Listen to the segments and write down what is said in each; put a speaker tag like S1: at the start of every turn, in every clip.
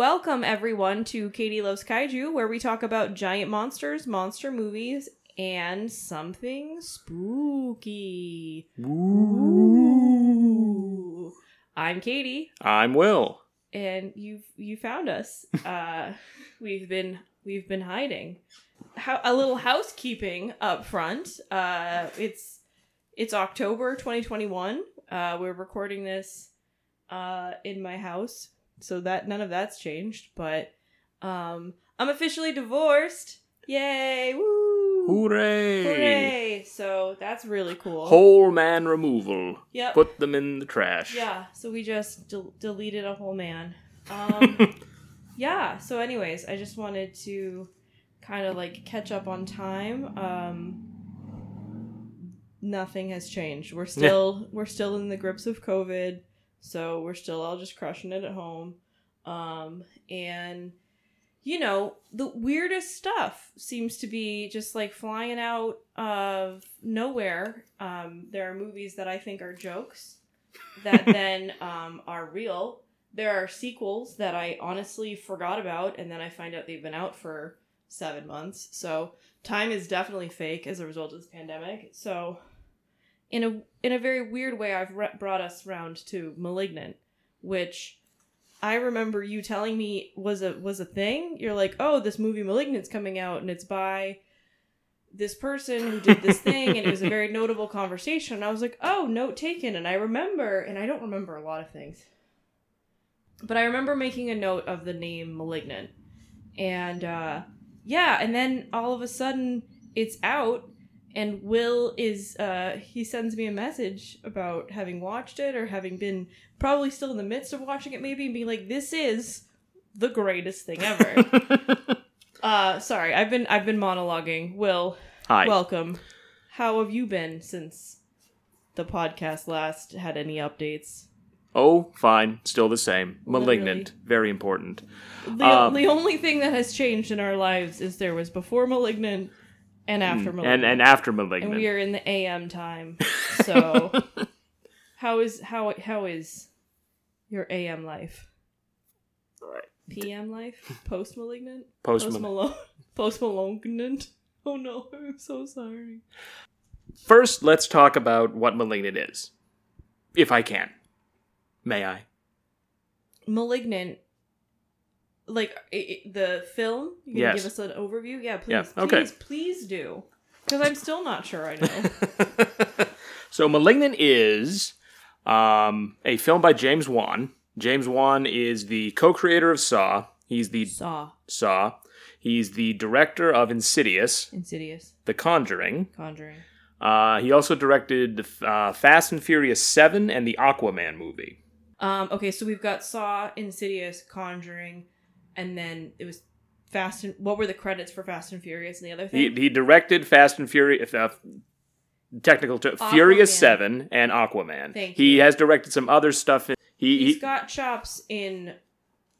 S1: Welcome, everyone, to Katie Loves Kaiju, where we talk about giant monsters, monster movies, and something spooky. Ooh. I'm Katie,
S2: I'm Will.
S1: and you've you found us. Uh, we've been we've been hiding. How, a little housekeeping up front. Uh, it's it's October 2021. Uh, we're recording this uh, in my house, so that none of that's changed. But um, I'm officially divorced. Yay! Woo!
S2: Hooray!
S1: Hooray! So that's really cool.
S2: Whole man removal.
S1: Yep.
S2: Put them in the trash.
S1: Yeah, so we just del- deleted a whole man. Um, yeah, so, anyways, I just wanted to kind of like catch up on time. Um, nothing has changed. We're still we're still in the grips of COVID, so we're still all just crushing it at home. Um, and you know, the weirdest stuff seems to be just like flying out of nowhere. Um, there are movies that I think are jokes that then um, are real. There are sequels that I honestly forgot about, and then I find out they've been out for seven months. So time is definitely fake as a result of this pandemic. So, in a in a very weird way, I've re- brought us round to *Malignant*, which I remember you telling me was a was a thing. You're like, oh, this movie *Malignant's coming out, and it's by this person who did this thing, and it was a very notable conversation. And I was like, oh, note taken. And I remember, and I don't remember a lot of things, but I remember making a note of the name *Malignant*, and uh, yeah, and then all of a sudden it's out. And Will is, uh, he sends me a message about having watched it or having been probably still in the midst of watching it maybe and being like this is the greatest thing ever uh sorry i've been i've been monologuing will
S2: Hi.
S1: welcome how have you been since the podcast last had any updates
S2: oh, fine. Still the same.
S1: Literally.
S2: Malignant. Very important.
S1: the,
S2: Um,
S1: the only thing that has changed in our lives is there was before malignant and hmm. after malignant
S2: And and after
S1: and we are in the am time so how is how how is your am life
S2: Right.
S1: PM life? Post malignant?
S2: Post
S1: Post Malone? Post malignant? Oh no, I'm so sorry.
S2: First, let's talk about what malignant is. If I can. May I?
S1: Malignant, like i i the film? You can
S2: Yes.
S1: give us an overview? Yeah, please.
S2: Yeah,
S1: Please, please do. Because I'm still not sure I know.
S2: so Malignant is um, a film by James Wan. James Wan is the co-creator of Saw. He's the
S1: Saw.
S2: Saw. He's the director of Insidious,
S1: Insidious.
S2: The Conjuring.
S1: Conjuring.
S2: Uh, he also directed uh, Fast and Furious 7 and the Aquaman movie.
S1: Um, okay, so we've got Saw, Insidious, Conjuring, and then it was Fast and what were the credits for Fast and Furious and the other thing?
S2: he directed Fast and Furious, uh, technical term, Furious 7 and Aquaman.
S1: Thank
S2: he
S1: you.
S2: has directed some other stuff. In, he,
S1: He's
S2: he
S1: got chops in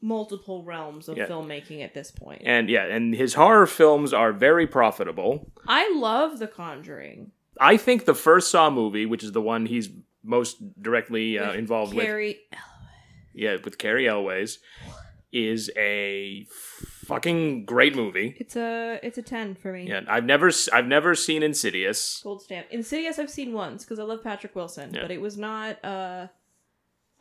S1: multiple realms of
S2: Yeah.
S1: filmmaking at this point.
S2: and yeah, and his horror films are very profitable.
S1: I love The Conjuring.
S2: I think the first Saw movie, which is the one he's most directly uh,
S1: With
S2: involved with,
S1: Cary,
S2: yeah, with Cary Elwes, is a fucking great movie.
S1: it's a it's a ten for me.
S2: Yeah, I've never I've never seen Insidious.
S1: Gold stamp. Insidious I've seen once because I love Patrick Wilson,
S2: Yeah.
S1: but it was not. uh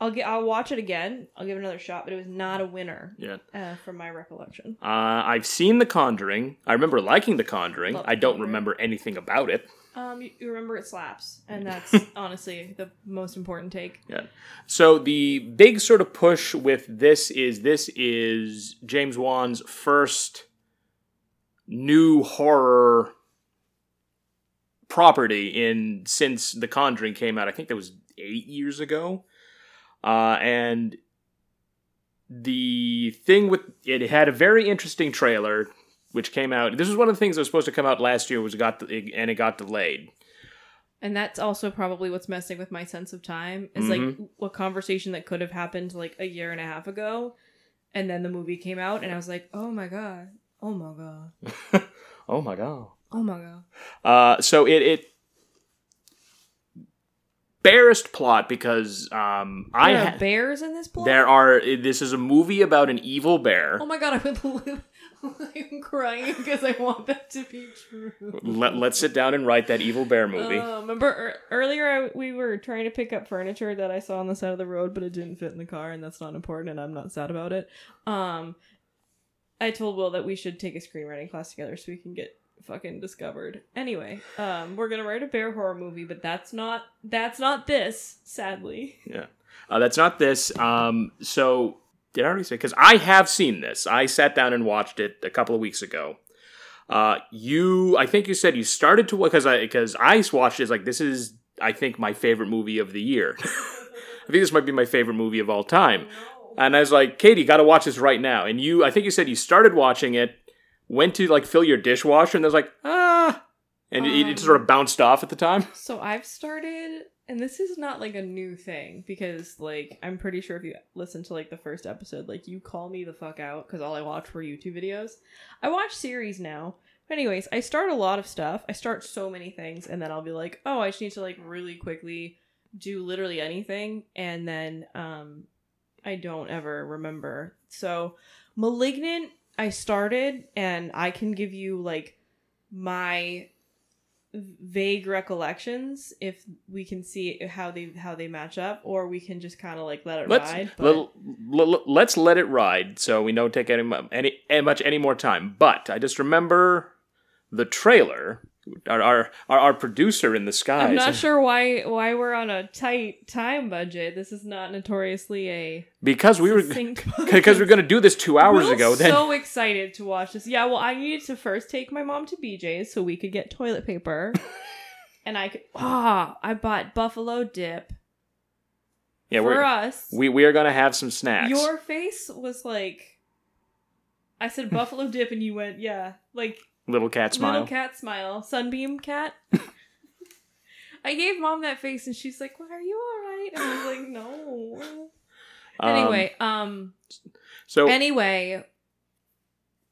S1: I'll get. I'll watch it again. I'll give it another shot, but it was not a winner
S2: Yeah,
S1: uh, from my recollection.
S2: uh, I've seen The Conjuring. I remember liking The Conjuring.
S1: Love
S2: I don't remember anything about it.
S1: Um, you, you remember it slaps, and that's honestly the most important take.
S2: Yeah. So the big sort of push with this is this is James Wan's first new horror property in since The Conjuring came out. I think that was eight years ago. Uh, and the thing with it had a very interesting trailer which came out. This was one of the things that was supposed to come out last year was got and it got delayed.
S1: And that's also probably what's messing with my sense of time. Is like a conversation that could have happened like a year and a half ago, and then the movie came out, and I was like, oh my god, oh my god,
S2: oh my god.
S1: oh my god.
S2: Uh, so it it barest plot because um, I
S1: There are
S2: ha-
S1: bears in this plot.
S2: there are. This is a movie about an evil bear.
S1: Oh my god, I would live. I'm crying because I want that to be true.
S2: Let, let's sit down and write that evil bear movie.
S1: Uh, remember er- earlier I, we were trying to pick up furniture that I saw on the side of the road, but it didn't fit in the car, and that's not important, and I'm not sad about it. Um, I told Will that we should take a screenwriting class together so we can get fucking discovered. Anyway, um, we're gonna write a bear horror movie, but that's not that's not this. Sadly,
S2: Yeah. Uh, that's not this. Um, so, did I already say? Because I have seen this. I sat down and watched it a couple of weeks ago. Uh, you, I think you said you started to because I because I watched it. It's like this is I think my favorite movie of the year. I think this might be my favorite movie of all time. And I was like, Katie, got to watch this right now. And you, I think you said you started watching it, went to like fill your dishwasher, and I was like, ah, and it, it
S1: Um,
S2: sort of bounced off at the time.
S1: So I've started, and this is not like a new thing because, like, I'm pretty sure if you listen to like the first episode, like, you call me the fuck out because all I watch were YouTube videos. I watch series now. But anyways, I start a lot of stuff. I start so many things, and then I'll be like, oh, I just need to like really quickly do literally anything, and then um, I don't ever remember. So, Malignant, I started, and I can give you like my vague recollections if we can see how they how they match up or we can just kind of like let it
S2: Let's
S1: ride but
S2: let, let, let's let it ride, so we don't take any any much any more time. But I just remember the trailer. Our our, our, our producer in the skies.
S1: i'm not sure why why we're on a tight time budget this is not notoriously a
S2: because we were because we're going to do this two hours
S1: Will's
S2: ago. Then
S1: so excited to watch this yeah well i needed to first take my mom to bj's so we could get toilet paper and i could ah i bought buffalo dip
S2: yeah,
S1: for
S2: we're,
S1: us
S2: we we are going to have some snacks.
S1: Your face was like I said buffalo dip and you went, yeah. Like
S2: Little cat smile.
S1: little cat smile. Sunbeam cat. I gave mom that face and she's like, Well, are you alright? And I was like, No.
S2: Um,
S1: anyway, um
S2: so
S1: anyway,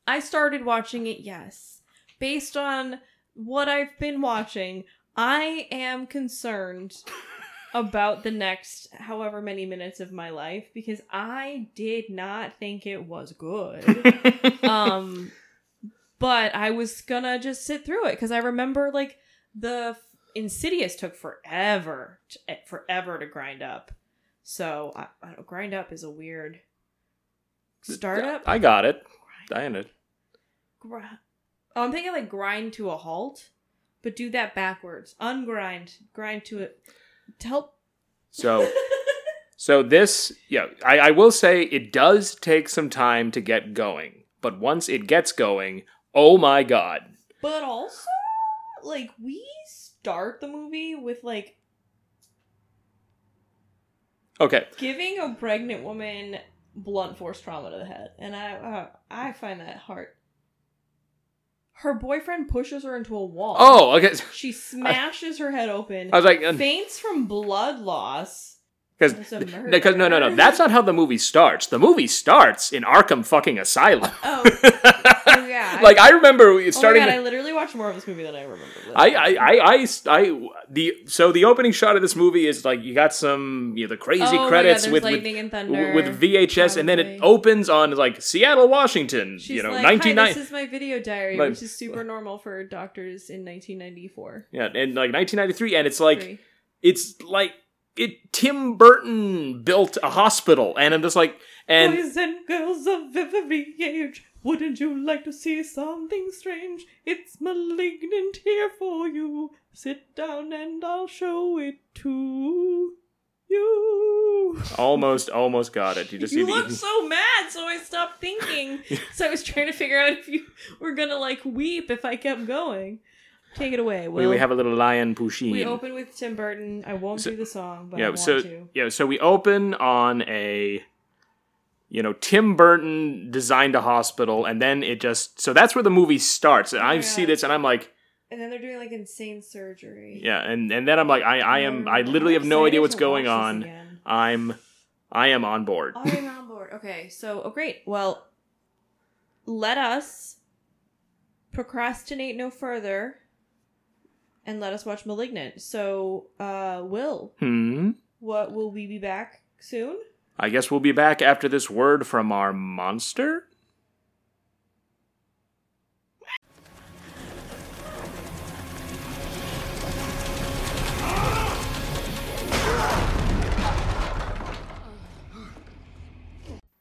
S1: I started watching it, yes. Based on what I've been watching, I am concerned about the next however many minutes of my life because I did not think it was good. um but I was gonna just sit through it because I remember like the Insidious took forever, to, eh, forever to grind up. So I, I don't, grind up is a weird startup.
S2: I got it. Diana.
S1: Gr- oh, I'm thinking like grind to a halt, but do that backwards. Ungrind, grind to it. To help.
S2: So so this yeah, I, I will say it does take some time to get going, but once it gets going, oh my god.
S1: but also, like we start the movie with like
S2: Okay.
S1: giving a pregnant woman blunt force trauma to the head, and I uh, I find that hard. Her boyfriend pushes her into a wall.
S2: Oh, okay.
S1: She smashes her head open.
S2: I was like, uh,
S1: faints from blood loss.
S2: Because no no no, that's not how the movie starts. The movie starts in Arkham fucking Asylum.
S1: Oh, oh yeah.
S2: like I remember
S1: oh
S2: starting.
S1: my god, I literally watched more of this movie than I remember.
S2: I, I, I, I, I, the so the opening shot of this movie is like you got some you know the crazy
S1: oh
S2: credits
S1: god,
S2: with, with
S1: thunder.
S2: with VHS, and then it opens on like Seattle, Washington.
S1: She's
S2: you know,
S1: like,
S2: nineteen
S1: Hi,
S2: ninety.
S1: this is my video diary,
S2: Like-
S1: which is super normal for doctors in 1994.
S2: Yeah, and like nineteen ninety three, and it's like
S1: Three.
S2: it's like it. Tim Burton built a hospital, and I'm just like, and
S1: Boys and girls of every age, wouldn't you like to see something strange? It's malignant here for you. Sit down and I'll show it to you.
S2: almost, almost got it. You just
S1: you
S2: see
S1: look so mad, so I stopped thinking. so I was trying to figure out if you were gonna like weep if I kept going. Take it away,
S2: we,
S1: Will.
S2: we have a little lion Pusheen.
S1: We open with Tim Burton. I won't
S2: So-
S1: do the song, but I
S2: yeah,
S1: want
S2: so
S1: to.
S2: yeah, so we open on a you know Tim Burton designed a hospital, and then it just so that's where the movie starts. And I
S1: Yeah.
S2: see this, and I'm like,
S1: And then they're doing like insane surgery.
S2: yeah, and and then I'm like, I I am mm, I literally have no idea what's going on.
S1: on.
S2: I'm I am on board.
S1: I'm on board. Okay, so oh great. Well, let us procrastinate no further and let us watch Malignant. So, uh, Will,
S2: Hmm.
S1: what will we be back soon?
S2: I guess we'll be back after this word from our monster.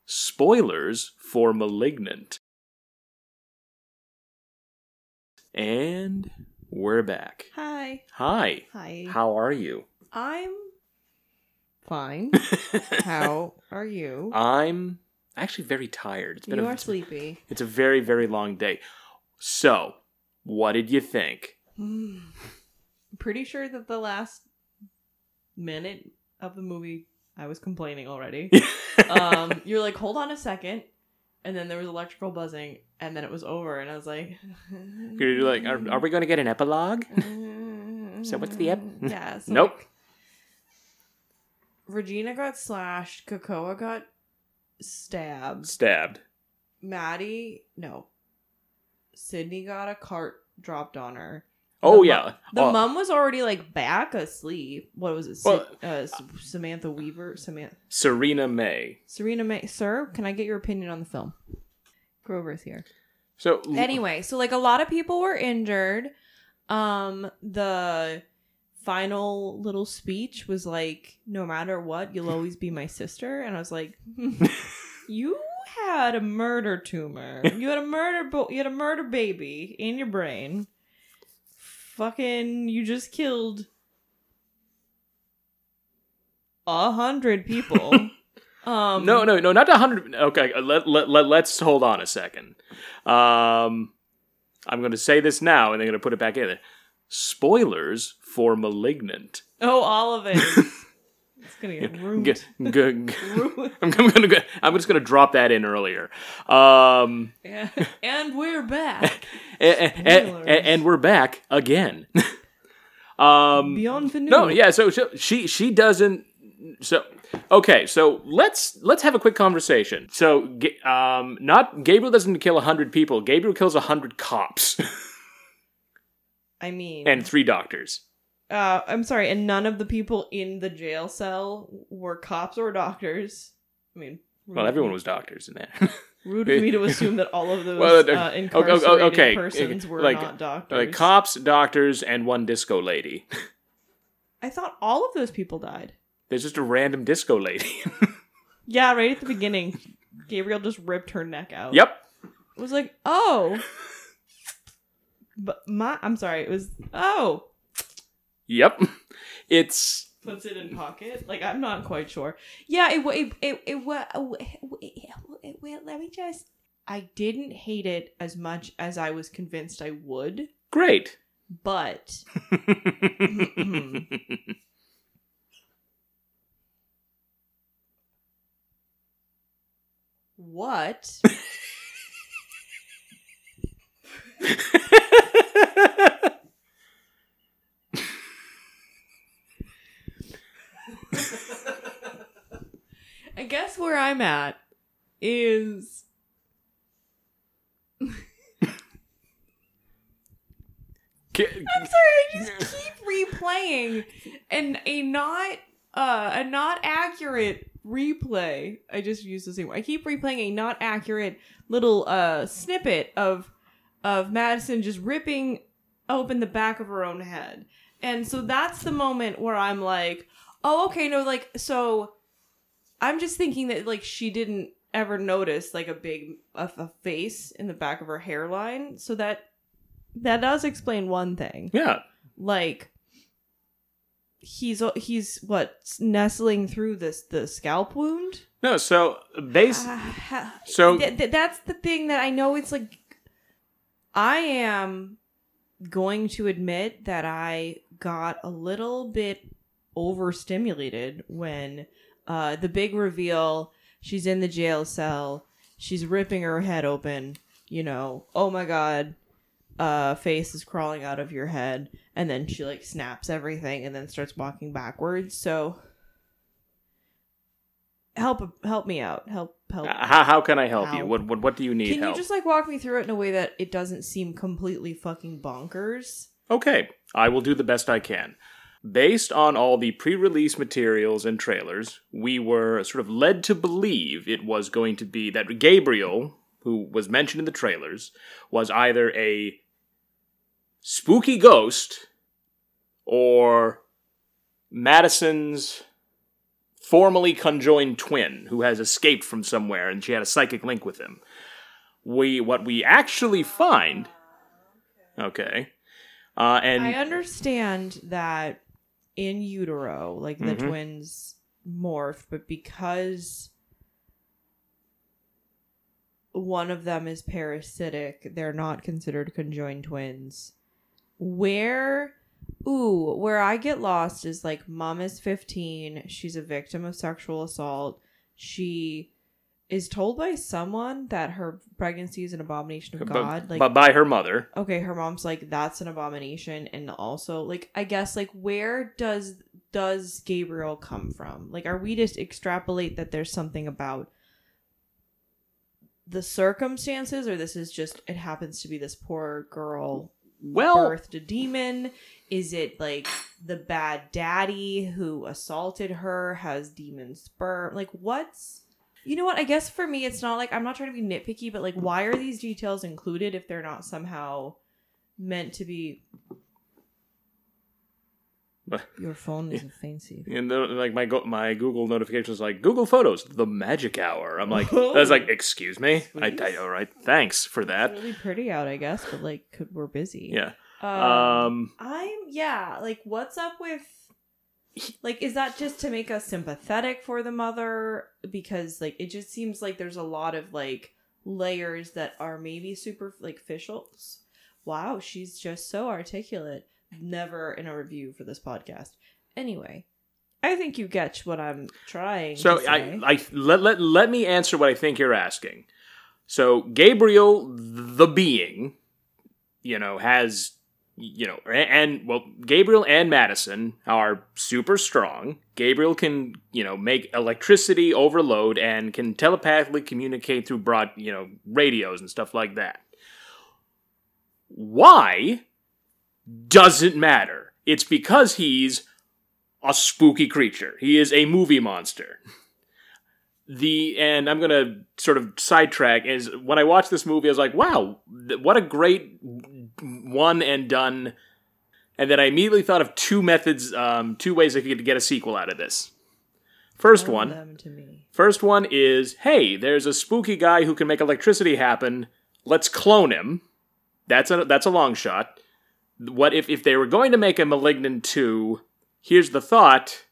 S2: Spoilers for Malignant. And we're back.
S1: Hi.
S2: Hi.
S1: Hi.
S2: How are you?
S1: I'm fine. How are you?
S2: I'm actually very tired. It's been
S1: you
S2: a,
S1: are sleepy.
S2: It's a very, very long day. So, what did you think?
S1: I'm pretty sure that the last minute of the movie I was complaining already. um, you're like, hold on a second, and then there was electrical buzzing, and then it was over, and I was like,
S2: You're like, are, are we going to get an epilogue? So what's the ep-
S1: Yeah. So
S2: Nope.
S1: like, Regina got slashed. Kekoa got stabbed.
S2: Stabbed.
S1: Maddie, no. Sydney got a cart dropped on her.
S2: Oh,
S1: The
S2: yeah.
S1: mu- the
S2: Oh,
S1: mom was already like back asleep. What was it?
S2: Well-
S1: uh, Samantha Weaver. Samantha.
S2: Serena May.
S1: Serena May. Sir, can I get your opinion on the film? Grover's here.
S2: So,
S1: Anyway, so like a lot of people were injured. Um, the final little speech was like, "No matter what, you'll always be my sister," and I was like, "You had a murder tumor. You had a murder. Bo- you had a murder baby in your brain. Fucking, you just killed." A hundred people. um,
S2: no, no, no, not a hundred. Okay, let, let, let, let's hold on a second. Um, I'm going to say this now, and then to put it back in there. Spoilers for Malignant.
S1: Oh, all of it. it's gonna get ruined.
S2: G- g- g-. I'm, I'm gonna go, I'm just gonna drop that in earlier. Um,
S1: Yeah. and we're back.
S2: and, and, and we're back again. um,
S1: Beyond the
S2: no, yeah. So, so she she doesn't. So okay. So let's let's have a quick conversation. So um, not Gabriel doesn't kill hundred people. Gabriel kills hundred cops
S1: I mean,
S2: and three doctors.
S1: Uh, I'm sorry, and none of the people in the jail cell were cops or doctors. I mean,
S2: Well, everyone was doctors in there.
S1: rude of me to assume that all of those
S2: Well,
S1: uh,
S2: okay,
S1: incarcerated
S2: okay,
S1: persons were
S2: like-
S1: not doctors.
S2: like cops, doctors, and one disco lady.
S1: I thought all of those people died.
S2: There's just a random disco lady.
S1: Yeah, right at the beginning, Gabriel just ripped her neck out.
S2: yep.
S1: It was like, oh. But my, I'm sorry, it was, oh.
S2: Yep. It's
S1: puts it in pocket. Like I'm not quite sure. Yeah, it wa- it it it, wa- it, it, it let me just. I didn't hate it as much as I was convinced I would,
S2: great.
S1: but what? I guess where I'm at is I'm sorry, I just keep replaying and a not uh a not accurate replay. I just used the same word. I keep replaying a not accurate little uh snippet of of Madison just ripping open the back of her own head. And so that's the moment where I'm like, oh okay, no, like so I'm just thinking that like she didn't ever notice like a big a, a face in the back of her hairline. So that that does explain one thing
S2: yeah.
S1: like he's he's what nestling through this the scalp wound
S2: No, so base
S1: Ah,
S2: so
S1: Th- th- that's the thing that i know it's like i am going to admit that i got a little bit overstimulated when uh the big reveal she's in the jail cell. She's ripping her head open you know. Oh my god. Uh face is crawling out of your head. And then she like snaps everything and then starts walking backwards. So help help me out. Help help.
S2: How, how can I help you? What, what what do you need
S1: can
S2: help?
S1: you just like walk me through it in a way that it doesn't seem completely fucking bonkers?
S2: Okay, I will do the best I can. Based on all the pre release materials and trailers, we were sort of led to believe it was going to be that Gabriel, who was mentioned in the trailers, was either a spooky ghost or Madison's formerly conjoined twin who has escaped from somewhere and she had a psychic link with him. We what we actually find Okay. Uh, and
S1: I understand that in utero, like the
S2: Mhm.
S1: twins morph, but because one of them is parasitic, they're not considered conjoined twins. Where, ooh, where I get lost is like mom is 15, she's a victim of sexual assault. She is told by someone that her pregnancy is an abomination of
S2: but,
S1: God. Like,
S2: but by her mother.
S1: okay her mom's like that's an abomination and also like i guess like where does does gabriel come from like are we just extrapolate that there's something about the circumstances or this is just it happens to be this poor girl
S2: Well,
S1: birthed a demon is it like the bad daddy who assaulted her has demon sperm like what's you know what i guess for me it's not like i'm not trying to be nitpicky but like why are these details included if they're not somehow meant to be your phone isn't fancy
S2: and the, like my go- my Google notification is like Google Photos, the magic hour. I'm like, I was like, excuse me. I,
S1: Please?
S2: I all right, thanks for
S1: it's
S2: that.
S1: really pretty out i guess but like could, we're busy
S2: Yeah.
S1: um,
S2: Um.
S1: I'm yeah, like what's up with like is that just to make us sympathetic for the mother because like it just seems like there's a lot of like layers that are maybe super like officials. Wow, she's just so articulate. Never in a review for this podcast. Anyway, I think you get what I'm trying
S2: So
S1: to say.
S2: I, I let, let let me answer what I think you're asking. So Gabriel, the being, you know, has you know, and well, Gabriel and Madison are super strong. Gabriel can you know make electricity overload and can telepathically communicate through broad you know radios and stuff like that. Why doesn't matter. It's because he's a spooky creature. He is a movie monster. The and I'm gonna sort of sidetrack is when I watched this movie, I was like, "Wow, what a great one and done!" And then I immediately thought of two methods, um, two ways I could get a sequel out of this. First one,
S1: to me.
S2: First one is, hey, there's a spooky guy who can make electricity happen. Let's clone him. That's a that's a long shot. What if if they were going to make a malignant 2, here's the thought,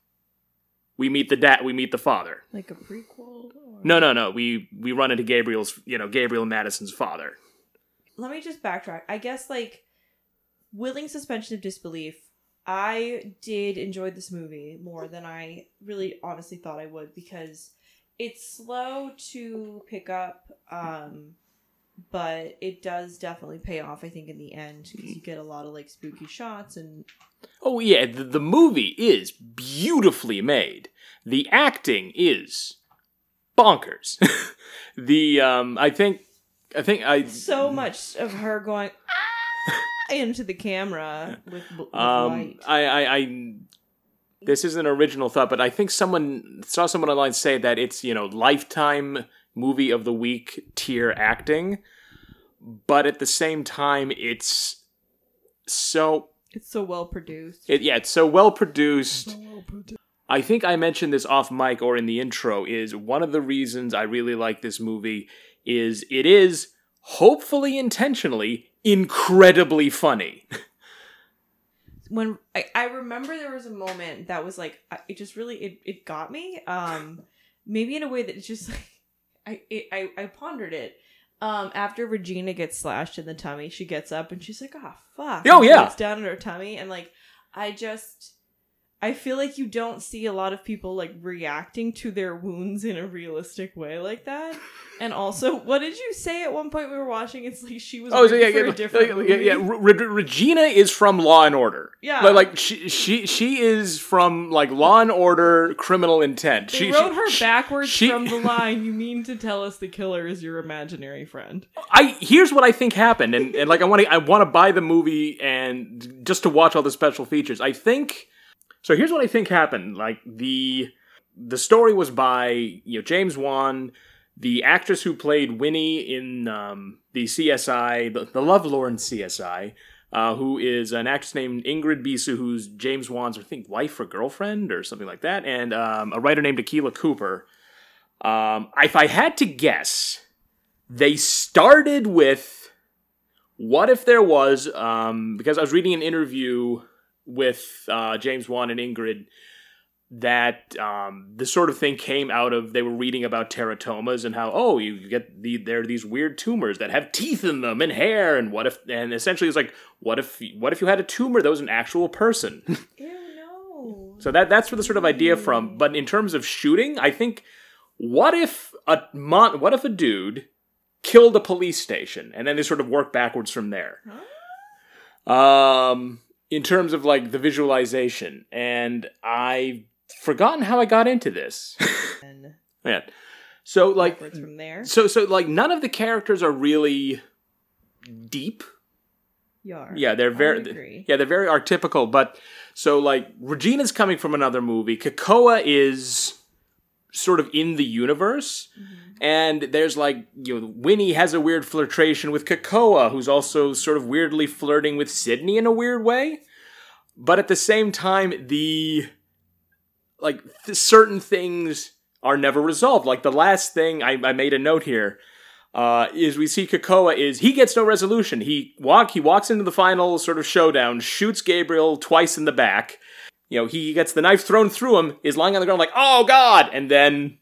S2: we meet the dad, we meet the father.
S1: Like a prequel? Or...
S2: No, no, no. We we run into Gabriel's, you know, Gabriel Madison's father.
S1: Let me just backtrack. I guess like willing suspension of disbelief. I did enjoy this movie more than I really honestly thought I would because it's slow to pick up um but it does definitely pay off I think in the end because you get a lot of like spooky shots and
S2: Oh yeah, the, the movie is beautifully made. The acting is bonkers. the um I think I think I
S1: so much of her going "Ah," into the camera with, with
S2: Um,
S1: light.
S2: I, I, I, this is an original thought, but I think someone saw someone online say that it's you know lifetime movie of the week tier acting, but at the same time, it's so
S1: It's so well produced.
S2: it, yeah, it's so well produced. I think I mentioned this off mic or in the intro. Is one of the reasons I really like this movie is it is hopefully intentionally incredibly funny.
S1: when I, I remember there was a moment that was like it just really it, it got me um maybe in a way that it's just like I, it, I I pondered it um after Regina gets slashed in the tummy she gets up and she's like oh fuck
S2: Oh, yeah.
S1: gets down in her tummy and like I just I feel like you don't see a lot of people like reacting to their wounds in a realistic way like that. And also, what did you say at one point we were watching? It's like she was
S2: Oh, so yeah, yeah,
S1: a different
S2: yeah, yeah, yeah. Re- Re- Regina is from Law and Order.
S1: Yeah.
S2: like, like she she she is from like Law and Order, Criminal Intent.
S1: They
S2: she
S1: wrote her
S2: she-
S1: backwards
S2: she-
S1: from the line. You mean to tell us the killer is your imaginary friend?
S2: I here's what I think happened, and, and like I want to I want to buy the movie and just to watch all the special features. I think so. Here's what I think happened. Like the the story was by you know James Wan, the actress who played Winnie in um, the CSI, the, the Lovelorn CSI. Uh, who is an actress named Ingrid Bisu, who's James Wan's, I think, wife or girlfriend or something like that, and um, a writer named Akela Cooper. Um, if I had to guess, they started with what if there was um, because I was reading an interview with uh, James Wan and Ingrid that um, this sort of thing came out of they were reading about teratomas and how oh you get the there are these weird tumors that have teeth in them and hair and what if and essentially it's like what if what if you had a tumor that was an actual person
S1: Ew, no.
S2: so that that's where the sort of idea from. But in terms of shooting, I think what if a mon- what if a dude killed a police station and then they sort of work backwards from there. Um, in terms of like the visualization, and I've forgotten how I got into this. Yeah. So like
S1: backwards from there.
S2: so so like none of the characters are really deep.
S1: Yar.
S2: Yeah, they're very
S1: would agree.
S2: yeah, they're very archetypical. But so like Regina's coming from another movie. Kekoa is sort of in the universe, and there's like you know Winnie has a weird flirtation with Kekoa, who's also sort of weirdly flirting with Sydney in a weird way. But at the same time, the like th- certain things are never resolved. Like the last thing I, I made a note here uh, is we see Kekoa is he gets no resolution. He walk he walks into the final sort of showdown, shoots Gabriel twice in the back. You know, he gets the knife thrown through him, is lying on the ground like, oh god, and then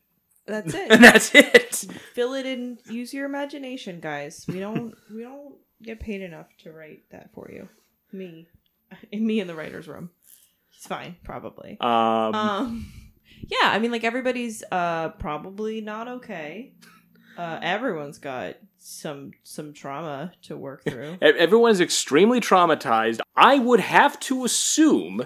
S1: That's it.
S2: and that's it.
S1: Fill it in. Use your imagination, guys. We don't. we don't get paid enough to write that for you. Me, me in the writers' room. He's fine, probably.
S2: Um,
S1: Um, yeah, I mean, like everybody's uh probably not okay. Uh, everyone's got some some trauma to work through.
S2: everyone's extremely traumatized. I would have to assume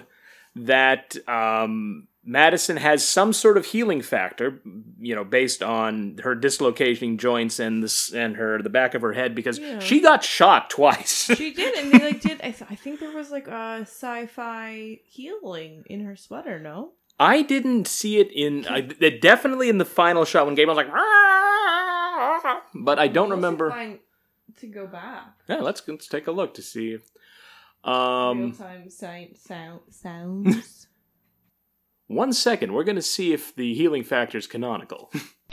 S2: that um, Madison has some sort of healing factor, you know, based on her dislocating joints and this and her the back of her head because
S1: Yeah.
S2: she got shot twice.
S1: she did, and they like did. I, th- I think there was like a sci-fi healing in her sweater. No,
S2: I didn't see it in. I, it definitely in the final shot when Gabe was like, "Ah," but I don't remember.
S1: to go back.
S2: Yeah, let's let's take a look to see. If, um,
S1: Real time sound, sound sounds.
S2: one second, we're gonna see if the healing factor is canonical.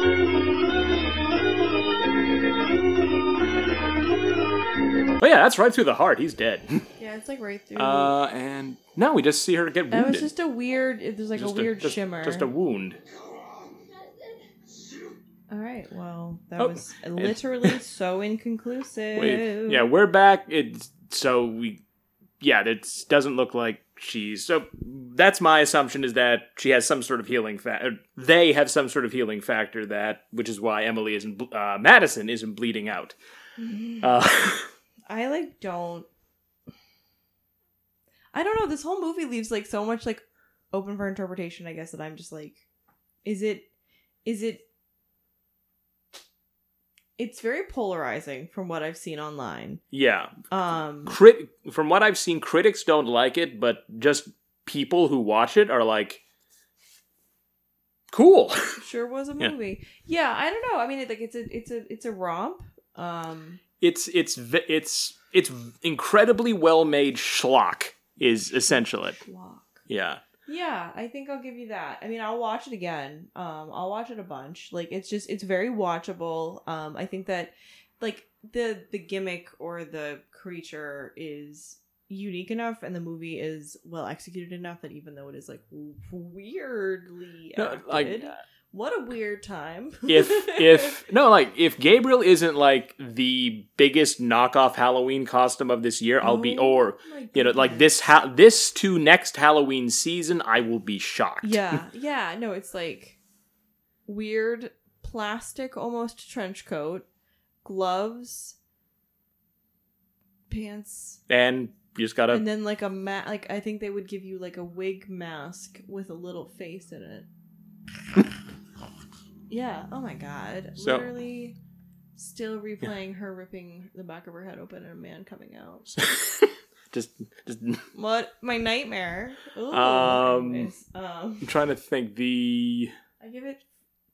S2: oh yeah, that's right through the heart. He's dead.
S1: yeah, it's like right through.
S2: Uh, and now we just see her get wounded.
S1: that was just a weird. There's like
S2: Just
S1: a weird
S2: just-
S1: shimmer.
S2: Just a wound.
S1: All right. Well, that
S2: Oh,
S1: was literally so inconclusive.
S2: Wait, yeah, we're back. It's so we, yeah, it doesn't look like she's. So that's my assumption is that she has some sort of healing factor. They have some sort of healing factor that, which is why Emily isn't, uh, Madison isn't bleeding out. Uh,
S1: I like don't. I don't know. This whole movie leaves like so much like open for interpretation. I guess that I'm just like, is it, is it? It's very polarizing from what I've seen online.
S2: yeah,
S1: Um,
S2: crit. From what I've seen, critics don't like it, but just people who watch it are like, cool.
S1: sure was a movie. Yeah, I don't know. I mean, it, like it's a it's a it's a romp. Um,
S2: it's it's it's it's incredibly well made schlock. Is essential it.
S1: Lock.
S2: Yeah.
S1: Yeah, I think I'll give you that. I mean, I'll watch it again. Um, I'll watch it a bunch. Like it's just it's very watchable. Um, I think that like the the gimmick or the creature is unique enough and the movie is well executed enough that even though it is like weirdly
S2: No,
S1: acted,
S2: like
S1: what a weird time.
S2: if if no like if Gabriel isn't like the biggest knockoff Halloween costume of this year, I'll be
S1: Oh
S2: or you know like this ha- this to next Halloween season, I will be shocked.
S1: Yeah, yeah. No, it's like weird plastic almost trench coat, gloves, pants,
S2: and you just gotta
S1: and then like a mat. Like I think they would give you like a wig mask with a little face in it. yeah. Oh my god.
S2: So-
S1: Literally. Still replaying her ripping the back of her head open and a man coming out.
S2: just just
S1: What my nightmare? Ooh,
S2: Um,
S1: um,
S2: I'm trying to think the
S1: I give it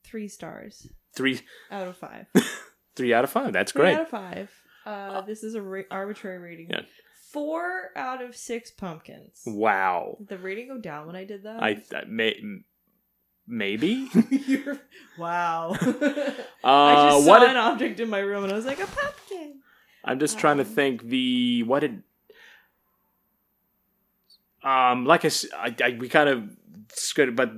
S1: three stars
S2: three
S1: out of five.
S2: three out of five. That's
S1: Three
S2: great.
S1: out of five. Uh, this is a ra- arbitrary rating.
S2: Yeah.
S1: Four out of six pumpkins.
S2: Wow.
S1: Did the rating go down when I did that?
S2: I, I may maybe.
S1: Wow.
S2: Uh,
S1: I just saw an object in my room and I was like, a pumpkin.
S2: I'm just trying to
S1: Um,
S2: think the what did um like I, I, we kind of skirted, but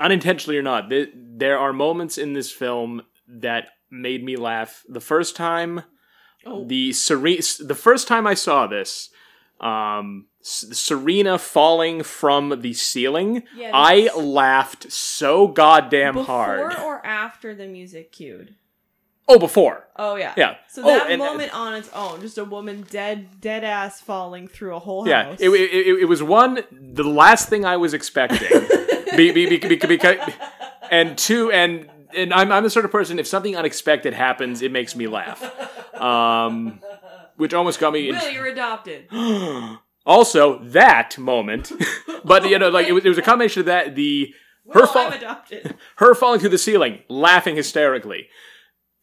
S2: unintentionally or not, th- there are moments in this film that made me laugh. The first time,
S1: Oh,
S2: the Serena, the first time I saw this, um, Serena falling from the ceiling,
S1: yeah,
S2: I laughed so goddamn
S1: before
S2: hard.
S1: Before or after the music cued?
S2: Oh, before,
S1: Oh yeah.
S2: yeah.
S1: So
S2: Oh,
S1: that
S2: and-
S1: moment on its own, just a woman dead, dead ass falling through a whole
S2: Yeah,
S1: house.
S2: it, it, it, it was one the last thing I was expecting. be, be, be, be, because, and two, and and I'm I'm the sort of person if something unexpected happens, it makes me laugh. Um, which almost got me. In,
S1: Will, you're adopted.
S2: also, that moment, but you know, like it was, it was a combination of that the her
S1: Will,
S2: fall,
S1: I'm adopted.
S2: her falling through the ceiling, laughing hysterically.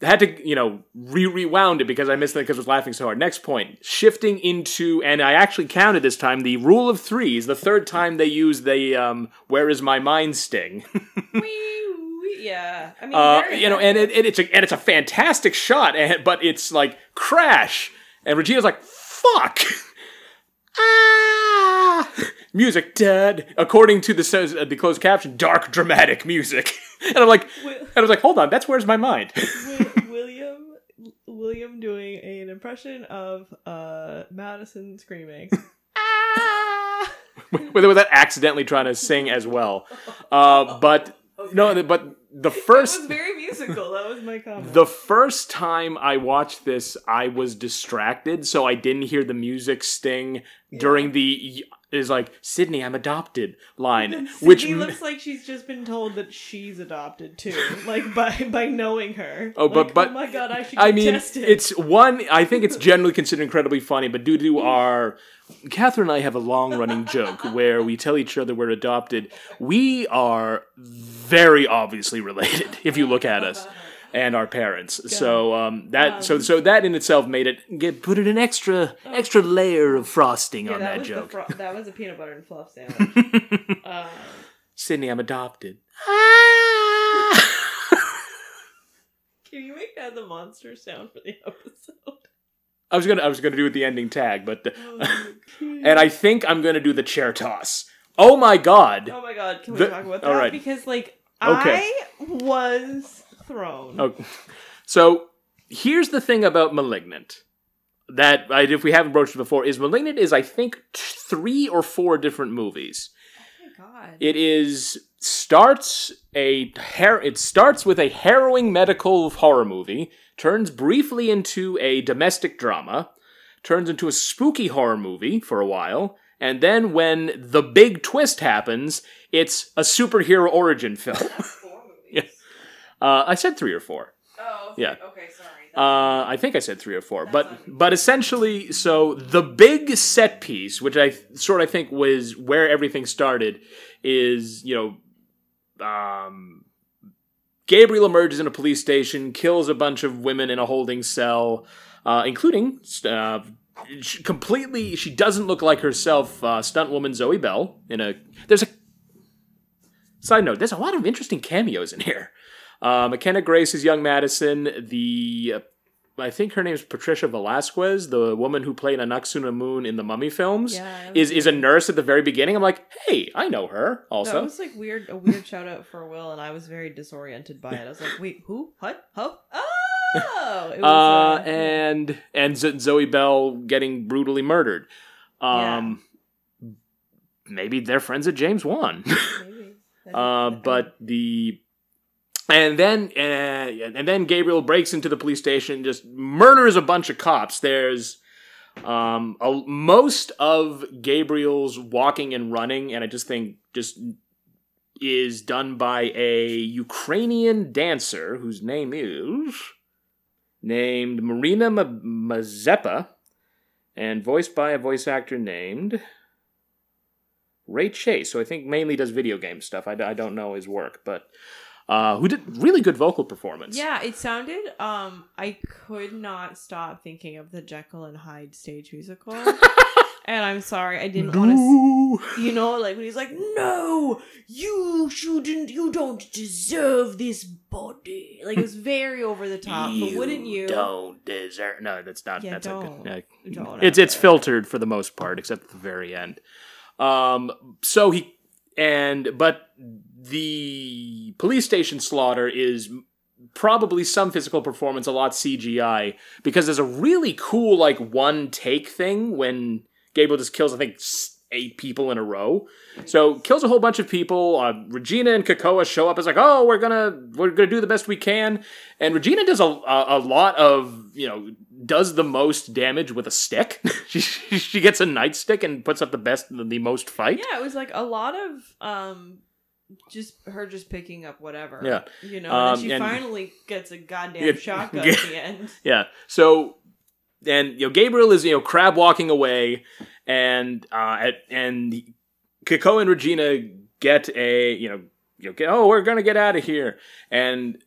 S2: Had to, you know, re rewound it because I missed it because I was laughing so hard. Next point, shifting into, and I actually counted this time the rule of threes. The third time they use the um, "Where is my mind?" sting.
S1: Wee, wee, yeah. I mean,
S2: Uh,
S1: very
S2: you know, and, it, it's a and it's a fantastic shot, and, but it's like crash, and Regina's like fuck. Ah! Music dead. According to the uh, the closed caption, dark dramatic music, and I'm like, and I was like, hold on, that's where's my mind.
S1: Wi- William, William doing an impression of uh Madison screaming. ah!
S2: with, with that accidentally trying to sing as well. Uh, but no, but the
S1: It
S2: first
S1: was very musical. That was my comment.
S2: the first time I watched this, I was distracted, so I didn't hear the music sting during the is like Sydney, I'm adopted line, which
S1: Sydney looks like she's just been told that she's adopted too, like by by knowing her.
S2: Oh, but-
S1: Like, oh
S2: but-
S1: oh my god, I should.
S2: I mean,
S1: tested.
S2: it's one. I think it's generally considered incredibly funny, but due to our Catherine and I have a long running joke where we tell each other we're adopted. We are very obviously related if you look at us and our parents. So um, that so
S1: Um,
S2: so that in itself made it get put in an extra extra layer of frosting
S1: yeah,
S2: on
S1: that
S2: that, joke.
S1: fro- that was a peanut butter and fluff sandwich. uh,
S2: Sydney, I'm adopted.
S1: Can you make that the monster sound for the episode?
S2: I was gonna I was gonna do it the ending tag, but
S1: Oh,
S2: and I think I'm gonna do the chair toss. Oh my god!
S1: oh my god, can we
S2: The-
S1: talk about that?
S2: right.
S1: Because like
S2: Okay.
S1: I was thrown.
S2: Okay. So here's the thing about Malignant that I, if we haven't broached it before is Malignant is I think t- three or four different movies.
S1: Oh my god.
S2: It is starts a har- it starts with a harrowing medical horror movie, turns briefly into a domestic drama, turns into a spooky horror movie for a while, and then when the big twist happens, it's a superhero origin film. Yeah. Uh, I said three or four.
S1: Oh,
S2: Yeah.
S1: Okay, sorry.
S2: Uh, I think I said three or four, but but essentially, so the big set piece, which I sort of think was where everything started, is you know, um, Gabriel emerges in a police station, kills a bunch of women in a holding cell, uh, including uh, she completely. She doesn't look like herself. Uh, stunt woman Zoe Bell in a. There's a side note. There's a lot of interesting cameos in here. Uh, McKenna Grace is young Madison. The uh, I think her name's Patricia Velasquez, the woman who played Anck-su-namun in the Mummy films,
S1: Yeah,
S2: is is a nurse at the very beginning. I'm like, hey, I know her.
S1: that
S2: Also,
S1: was like weird, a weird shout out for Will, and I was very disoriented by it. I was like, wait, who? What? Huh? Oh, it was,
S2: uh,
S1: uh,
S2: and and Z- Zoe Bell getting brutally murdered. Um, maybe they're friends at James Wan.
S1: maybe.
S2: uh, but the and then uh, and then Gabriel breaks into the police station, just murders a bunch of cops. There's um a, most of Gabriel's walking and running, and I just think just is done by a Ukrainian dancer whose name is named Marina Ma- Mazepa and voiced by a voice actor named Ray Chase. So I think mainly does video game stuff. I, I don't know his work, but uh, who did really good vocal performance.
S1: Yeah, it sounded. Um, I could not stop thinking of the Jekyll and Hyde stage musical, and I'm sorry, I didn't want to. You know, like when he's like, "No, you shouldn't. You don't deserve this body." Like it was very over the top. but wouldn't you?
S2: Don't deserve. No, that's not.
S1: Yeah,
S2: that's
S1: don't.
S2: a good. no.
S1: Don't
S2: it's it's filtered for the most part, except at the very end. Um. So he and but the police station slaughter is probably some physical performance, a lot CGI, because there's a really cool like one take thing when Gabriel just kills I think eight people in a row. So kills a whole bunch of people. Uh, Regina and Kekoa show up as like, oh, we're gonna we're gonna do the best we can, and Regina does a a, a lot of you know does the most damage with a stick. she she gets a nightstick and puts up the best the most fight.
S1: Yeah, it was like a lot of um, just her just picking up whatever.
S2: Yeah.
S1: you know,
S2: Um,
S1: and then she
S2: and-
S1: finally gets a goddamn
S2: Yeah.
S1: shotgun
S2: Yeah.
S1: at the end.
S2: Yeah. So, and you know, Gabriel is you know crab walking away, and uh, at, and Kiko and Regina get a you know you know get, oh we're gonna get out of here, and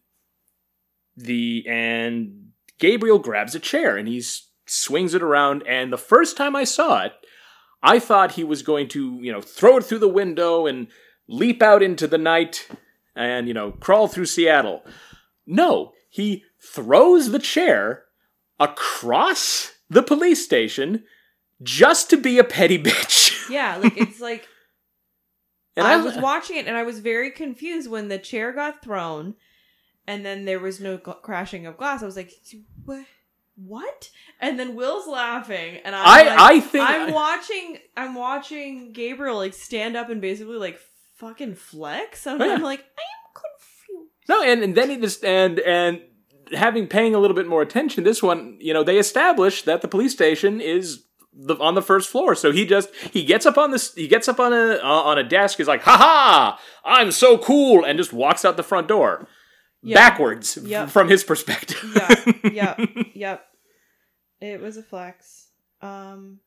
S2: the and Gabriel grabs a chair and he swings it around, and the first time I saw it, I thought he was going to you know throw it through the window and leap out into the night and you know crawl through Seattle. No, he throws the chair across the police station just to be a petty bitch.
S1: Yeah, like it's like
S2: And
S1: I was watching it and I was very confused when the chair got thrown and then there was no gl- crashing of glass. I was like, what? What? And then Will's laughing and I'm
S2: I,
S1: like,
S2: I think
S1: I'm watching I'm watching Gabriel like stand up and basically like fucking flex. And
S2: Oh, yeah.
S1: I'm like, I am confused.
S2: no, and, and then he just and and having paying a little bit more attention, this one, you know, they establish that the police station is the, on the first floor. So he just he gets up on this he gets up on a uh, on a desk. He's like, "Ha ha! I'm so cool!" and just walks out the front door
S1: Yeah.
S2: backwards f- from his perspective.
S1: Yeah. Yep. Yep. It was a flex. Um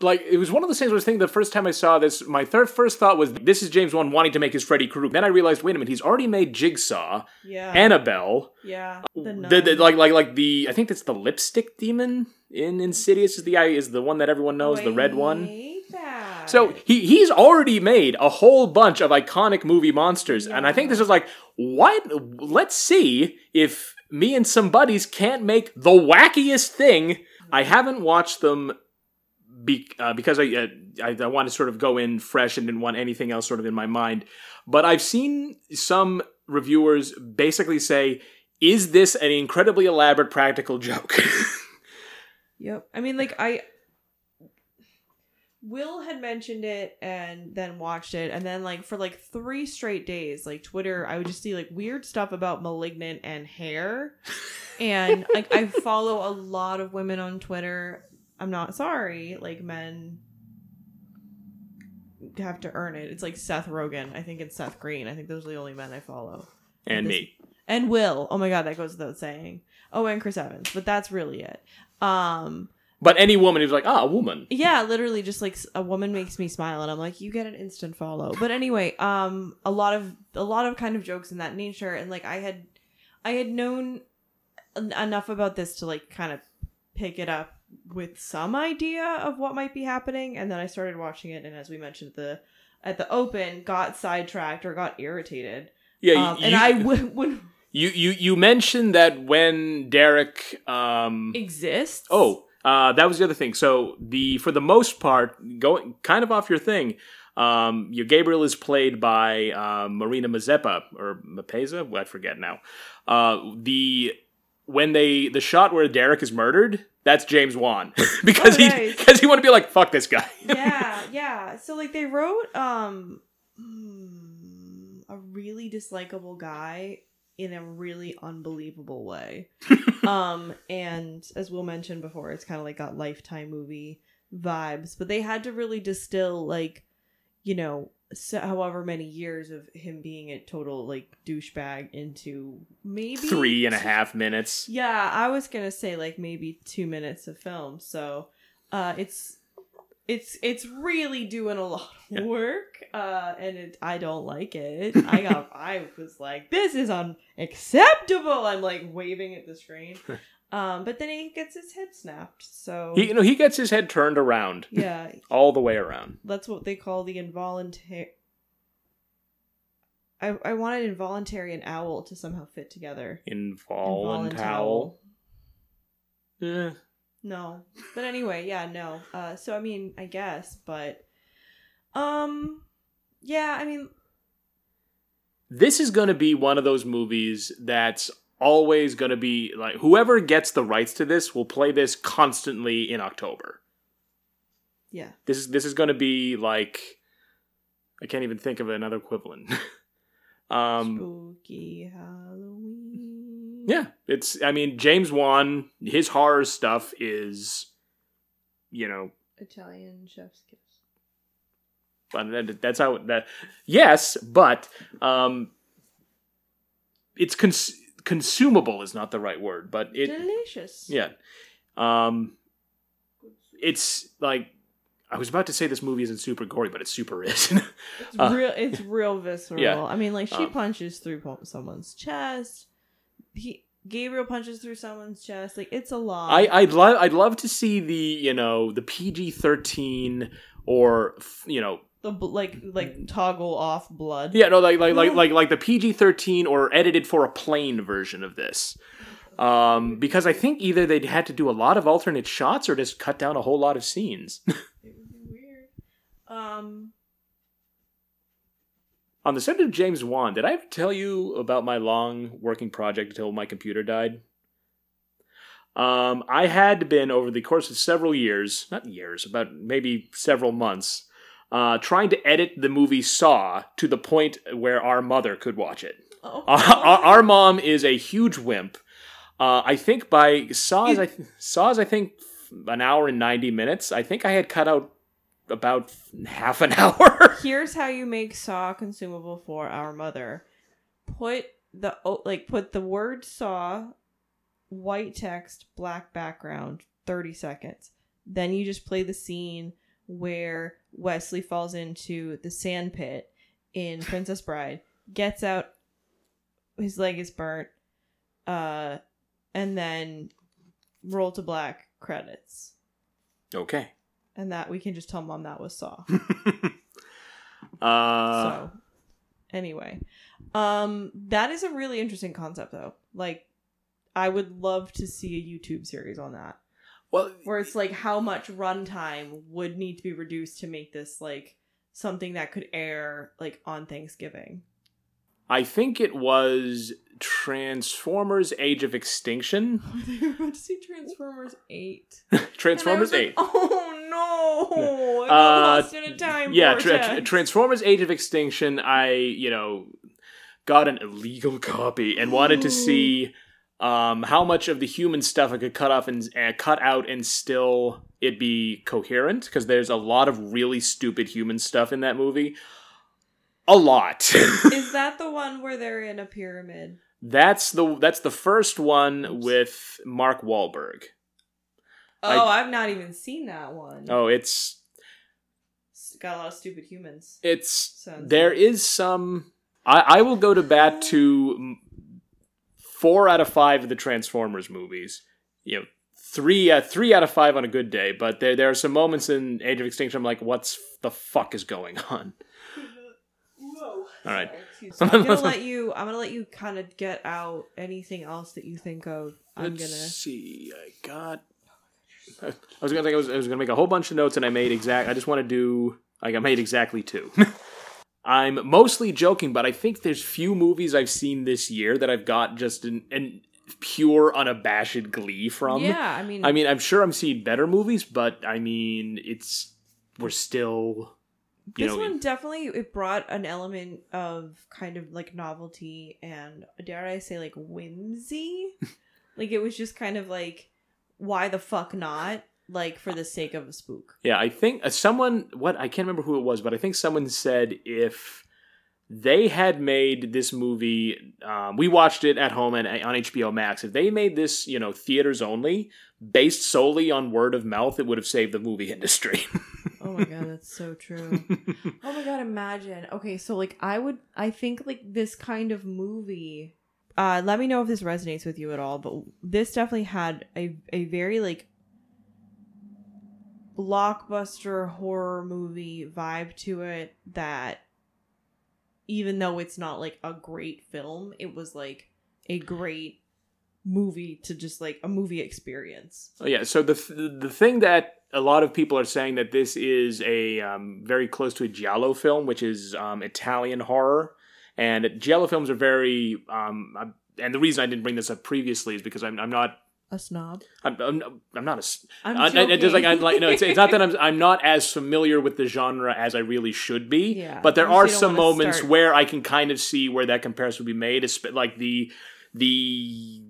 S2: like it was one of those things I was thinking the first time I saw this, my third first thought was this is James Wan wanting to make his Freddy Krueger. Then I realized, wait a minute, he's already made Jigsaw,
S1: yeah.
S2: Annabelle,
S1: yeah. Uh,
S2: the, the,
S1: the-
S2: like like like the I think that's the lipstick demon in Insidious is the eye is the one that everyone knows, the red one.
S1: Wait, that.
S2: So he he's already made a whole bunch of iconic movie monsters, and I think this is like what? Let's see if me and some buddies can't make the wackiest thing. I haven't watched them be, uh, because I, uh, I I want to sort of go in fresh and didn't want anything else sort of in my mind. But I've seen some reviewers basically say, "Is this an incredibly elaborate practical joke?"
S1: Yep. I mean, like I. Will had mentioned it and then watched it, and then like for like three straight days, like Twitter, I would just see like weird stuff about malignant and hair, and like I follow a lot of women on Twitter. I'm not sorry, like men have to earn it. It's like Seth Rogen, I think, it's Seth Green. I think those are the only men I follow.
S2: and
S1: This-
S2: me.
S1: and Will. Oh my god, that goes without saying. Oh, and Chris Evans, but that's really it. Um,
S2: But any woman who's like, ah, a woman.
S1: yeah, literally, just like a woman makes me smile, and I'm like, you get an instant follow. But anyway, um, a lot of a lot of kind of jokes in that nature, and like I had, I had known en- enough about this to like kind of pick it up with some idea of what might be happening, and then I started watching it, and as we mentioned the at the open, got sidetracked or got irritated.
S2: Yeah,
S1: Um,
S2: you,
S1: and I would, would
S2: You you you mentioned that when Derek um
S1: exists.
S2: oh uh that was the other thing. So the for the most part going kind of off your thing. Um, your Gabriel is played by uh, Marina Mazepa or Mapeza. I forget now. Uh, the when they the shot where Derek is murdered, that's James Wan because
S1: Oh,
S2: he
S1: nice.
S2: because he want to be like fuck this guy.
S1: yeah, yeah. So like they wrote um hmm, a really dislikable guy in a really unbelievable way. um and as Will mentioned before, it's kind of like got lifetime movie vibes, but they had to really distill like you know so however many years of him being a total like douchebag into maybe
S2: Three and a half minutes.
S1: yeah, I was gonna say like maybe two minutes of film. So uh it's it's it's really doing a lot of
S2: Yeah.
S1: work. Uh and it I don't like it. I got I was like, this is unacceptable. I'm like waving at the screen. Um but then he gets his head snapped. So
S2: He you know he gets his head turned around
S1: yeah,
S2: all the way around.
S1: that's what they call the involuntary I, I wanted involuntary and owl to somehow fit together.
S2: Involuntowel. Eh.
S1: No. But anyway, yeah, no. Uh so I mean, I guess, but um yeah, I mean
S2: This is going to be one of those movies that's always going to be like whoever gets the rights to this will play this constantly in October.
S1: yeah.
S2: This is this is going to be like I can't even think of another equivalent. um
S1: Spooky Halloween.
S2: Yeah, it's I mean James Wan his horror stuff is you know
S1: Italian chef's kiss.
S2: But that's how that. Yes, but um, it's cons- consumable is not the right word, but it
S1: Delicious.
S2: yeah, um, it's like I was about to say this movie isn't super gory, but it super is.
S1: It's
S2: Uh,
S1: real it's real visceral.
S2: yeah.
S1: I mean like she
S2: Um,
S1: punches through someone's chest. He Gabriel punches through someone's chest. Like it's a lot.
S2: I I'd love I'd love to see the you know the PG thirteen or you know
S1: the bl- like like toggle off blood.
S2: Yeah, no, like like like like like the PG thirteen or edited for a plane version of this. Um, because I think either they'd had to do a lot of alternate shots or just cut down a whole lot of scenes.
S1: It would be weird. Um
S2: On the subject of James Wan, did I ever tell you about my long working project until my computer died? Um, I had been over the course of several years, not years, about maybe several months, uh, trying to edit the movie Saw to the point where our mother could watch it.
S1: oh,
S2: our, our, mom is a huge wimp. Uh, I think by Saws, I Saws, I think an hour and ninety minutes. I think I had cut out about half an hour.
S1: Here's how you make saw consumable for our mother. Put the like put the word saw white text black background 30 seconds. Then you just play the scene where Wesley falls into the sand pit in Princess Bride, gets out his leg is burnt uh and then roll to black credits.
S2: okay.
S1: And that we can just tell mom that was saw.
S2: uh,
S1: so anyway um that is a really interesting concept though like i would love to see a youtube series on that
S2: well,
S1: where it's like how much runtime would need to be reduced to make this like something that could air like on thanksgiving
S2: I think it was Transformers: Age of Extinction.
S1: were about to see transformers 8
S2: Transformers
S1: And I was like,
S2: Eight.
S1: oh no I got
S2: Uh,
S1: lost in a time
S2: yeah, tra- tra- Transformers: Age of Extinction. I you know got an illegal copy and wanted to see um, how much of the human stuff I could cut off and uh, cut out and still it be coherent because there's a lot of really stupid human stuff in that movie. A lot.
S1: is that the one where they're in a pyramid
S2: that's the that's the first one with Mark Wahlberg.
S1: Oh
S2: I-
S1: i've not even seen that one
S2: Oh, it's
S1: It's got a lot of stupid humans.
S2: it's
S1: Sounds
S2: there
S1: like-
S2: is some I, I will go to bat to four out of five of the transformers movies you know three uh, three out of five on a good day but there there are some moments in age of extinction i'm like what's the fuck is going on
S1: Whoa.
S2: All right.
S1: So I'm gonna let you. I'm gonna let you kind of get out anything else that you think of. I'm
S2: Let's
S1: gonna.
S2: see. I got. I was gonna think I was, I was gonna make a whole bunch of notes, and I made exact. I just want to do. Like I made exactly two. I'm mostly joking, but I think there's few movies I've seen this year that I've got just an, an pure unabashed glee from.
S1: yeah, I mean,
S2: I mean, I'm sure I'm seeing better movies, but I mean, it's we're still. You
S1: this
S2: know,
S1: one definitely it brought an element of kind of like novelty and dare I say like whimsy. like it was just kind of like, why the fuck not? Like for the sake of a spook.
S2: Yeah, I think uh, someone what I can't remember who it was, but I think someone said if they had made this movie, um, we watched it at home and on HBO Max. If they made this, you know, theaters only, based solely on word of mouth, it would have saved the movie industry.
S1: Oh my god, that's so true. Oh my god, imagine. Okay, so like I would I think like this kind of movie uh let me know if this resonates with you at all, but this definitely had a a very like blockbuster horror movie vibe to it that even though it's not like a great film, it was like a great movie to just like a movie experience.
S2: Oh, yeah. So the the thing that a lot of people are saying that this is a um, very close to a giallo film, which is um, Italian horror, and giallo films are very. Um, and the reason I didn't bring this up previously is because I'm, I'm not.
S1: A snob.
S2: I'm, I'm, I'm not a.
S1: I'm
S2: I- I-
S1: joking.
S2: it's just like I like no, it's, it's not that I'm I'm not as familiar with the genre as I really should be.
S1: Yeah,
S2: but there are some moments
S1: start-
S2: where I can kind of see where that comparison would be made. esp- Like the the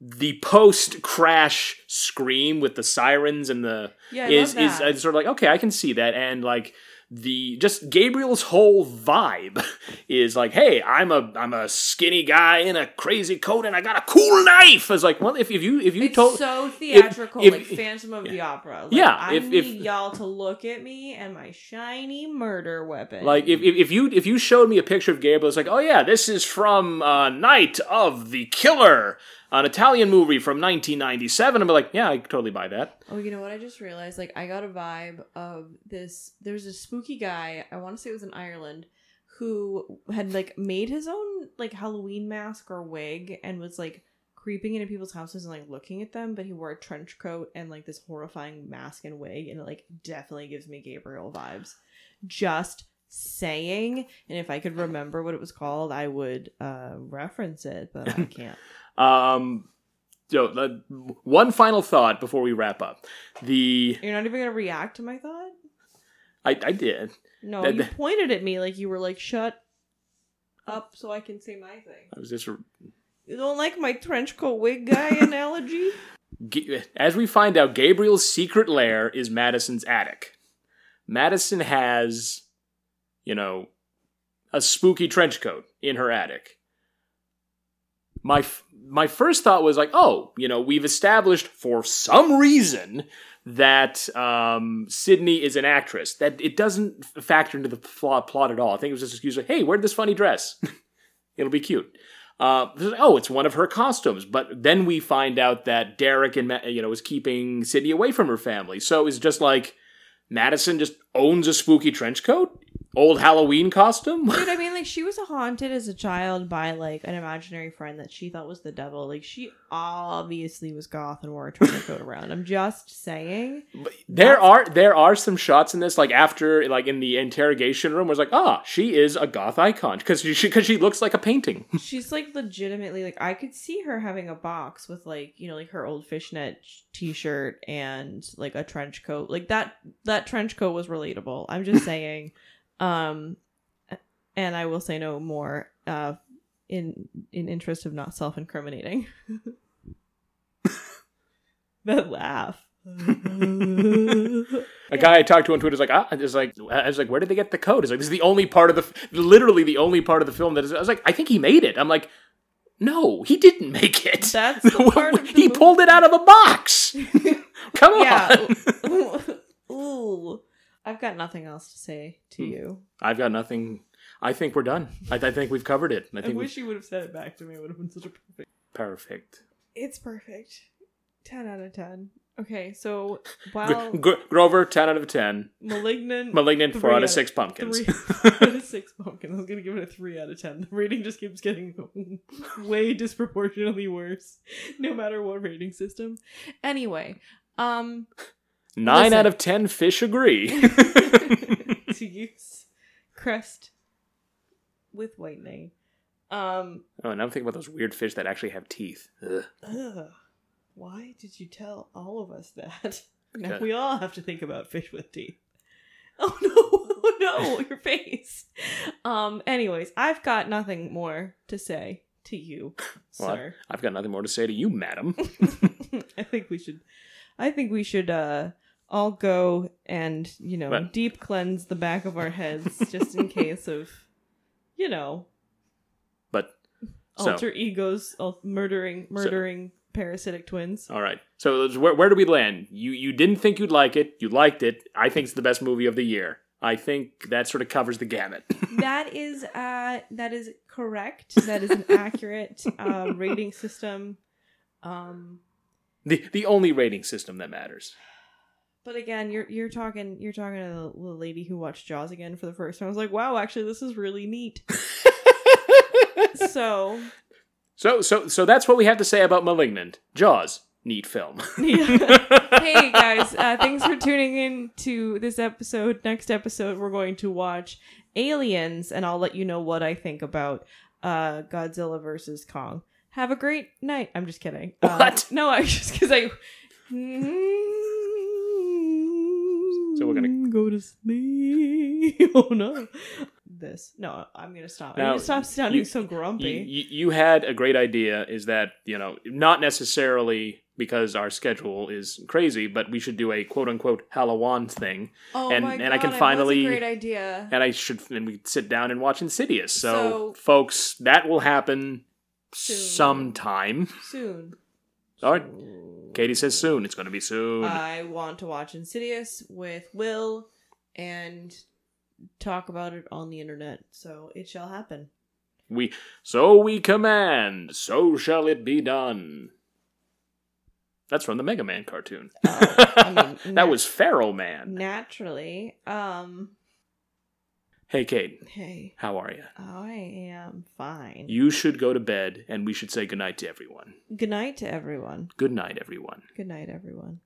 S2: the post crash scream with the sirens and the
S1: Yeah, I
S2: is is sort of like okay, I can see that, and like the just Gabriel's whole vibe is like, hey, I'm a I'm a skinny guy in a crazy coat and I got a cool knife. It's like, well, if, if you if you
S1: it's
S2: told
S1: so theatrical,
S2: if-
S1: like Phantom of the Opera. Like,
S2: Yeah,
S1: I
S2: if-
S1: need
S2: if-
S1: y'all to look at me and my shiny murder weapon.
S2: Like if, if, if you if you showed me a picture of Gabriel, it's like, oh yeah, this is from uh, Night of the Killer, an Italian movie from 1997. I'm like, yeah, I totally buy that.
S1: oh, you know what? I just realized, like, I got a vibe of this. There's a spooky guy. I want to say it was in Ireland who had like made his own like Halloween mask or wig and was like creeping into people's houses and like looking at them. But he wore a trench coat and like this horrifying mask and wig, and it like definitely gives me Gabriel vibes. Just saying and if i could remember what it was called i would uh reference it but i can't
S2: Um, so uh, one final thought before we wrap up. The
S1: you're not even gonna react to my thought
S2: I, I did.
S1: no
S2: That-
S1: you
S2: that-
S1: pointed at me like you were like shut up so i can say my thing
S2: I was just
S1: you don't like my trench coat wig guy analogy
S2: as we find out, Gabriel's secret lair is Madison's attic. Madison has, you know, a spooky trench coat in her attic. My f- my first thought was like, oh, you know, we've established for some reason that um, Sydney is an actress. That it doesn't factor into the plot, plot at all. I think it was just excuse like, hey, where'd this funny dress? It'll be cute. Uh, oh, it's one of her costumes. But then we find out that Derek and you know is keeping Sydney away from her family. So it's just like Madison just owns a spooky trench coat, old Halloween costume.
S1: dude i mean like she was haunted as a child by like an imaginary friend that she thought was the devil like she obviously was goth and wore a trench coat around i'm just saying
S2: But there are there are some shots in this, like after like in the interrogation room, where it's like, ah, she is a goth icon because she because she looks like a painting.
S1: She's like legitimately like I could see her having a box with like you know like her old fishnet t-shirt and like a trench coat. Like that that trench coat was relatable. I'm just saying. Um and I will say no more uh in in interest of not self-incriminating. that laugh.
S2: A guy I talked to on Twitter is like, ah, is like, I was like, where did they get the code? Is like, this is the only part of the, f- literally the only part of the film that is. I was like, I think he made it. I'm like, no, he didn't make it.
S1: That's the part of the
S2: he
S1: movie-
S2: pulled it out of a box. Come on.
S1: Ooh. I've got nothing else to say to
S2: Hmm.
S1: you.
S2: I've got nothing. I think we're done. I, I think we've covered it. I
S1: I
S2: think
S1: wish you would have said it back to me. It would have been such a perfect.
S2: perfect.
S1: It's perfect. 10 out of 10. Okay, so
S2: Gr-
S1: while
S2: Gr- Grover, ten out of ten.
S1: Malignant,
S2: Malignant, four out
S1: out
S2: of
S1: of-
S2: six pumpkins.
S1: three out of six pumpkins. I was gonna give it a three out of ten. The rating just keeps getting way disproportionately worse, no matter what rating system. Anyway, um,
S2: Nine
S1: Listen.
S2: out of ten fish agree.
S1: to use crest with whitening. Um,
S2: oh, and I'm thinking about those weird fish that actually have teeth. Ugh.
S1: ugh, why did you tell all of us that? Now we all have to think about fish with teeth. Oh no, oh no, your face. Um, anyways, I've got nothing more to say to you,
S2: Well,
S1: sir.
S2: I've got nothing more to say to you, madam.
S1: I think we should I think we should uh all go and, you know,
S2: What?
S1: deep cleanse the back of our heads just in case of you know,
S2: But so,
S1: alter egos al- murdering murdering parasitic twins.
S2: all right. So where, where do we land? You you didn't think you'd like it. You liked it. I think it's the best movie of the year. I think that sort of covers the gamut.
S1: that is uh that is correct. That is an accurate uh rating system. Um
S2: the the only rating system that matters.
S1: But again, you're you're talking you're talking to the, lady who watched Jaws again for the first time. I was like, wow, actually, this is really neat. so,
S2: So so so that's what we have to say about Malignant. Jaws, neat film.
S1: hey guys, uh, thanks for tuning in to this episode. Next episode, we're going to watch Aliens, and I'll let you know what I think about uh, Godzilla versus Kong. Have a great night. I'm just kidding. Uh,
S2: What?
S1: no, I just because I.
S2: So we're gonna-
S1: go to sleep. Oh no. This no, I'm gonna stop. I'm gonna stop sounding
S2: you-
S1: so grumpy.
S2: you, you had a great idea is that you know not necessarily because our schedule is crazy but we should do a quote unquote halloween thing
S1: oh
S2: and-
S1: my
S2: and I can finally-
S1: That's a great idea.
S2: and i should and we sit down and watch insidious so,
S1: So-
S2: folks that will happen
S1: Soon.
S2: sometime
S1: Soon.
S2: all right katie says soon it's going to be soon
S1: I want to watch Insidious with Will and talk about it on the internet. So it shall happen.
S2: we so we command so shall it be done that's from the mega man cartoon
S1: Oh, I mean,
S2: that was pharaoh man
S1: Naturally. Um
S2: hey kate
S1: hey,
S2: how are you
S1: I am fine.
S2: You should go to bed and we should say goodnight to everyone.
S1: Good night to everyone.
S2: Good night, everyone.
S1: Good night, everyone.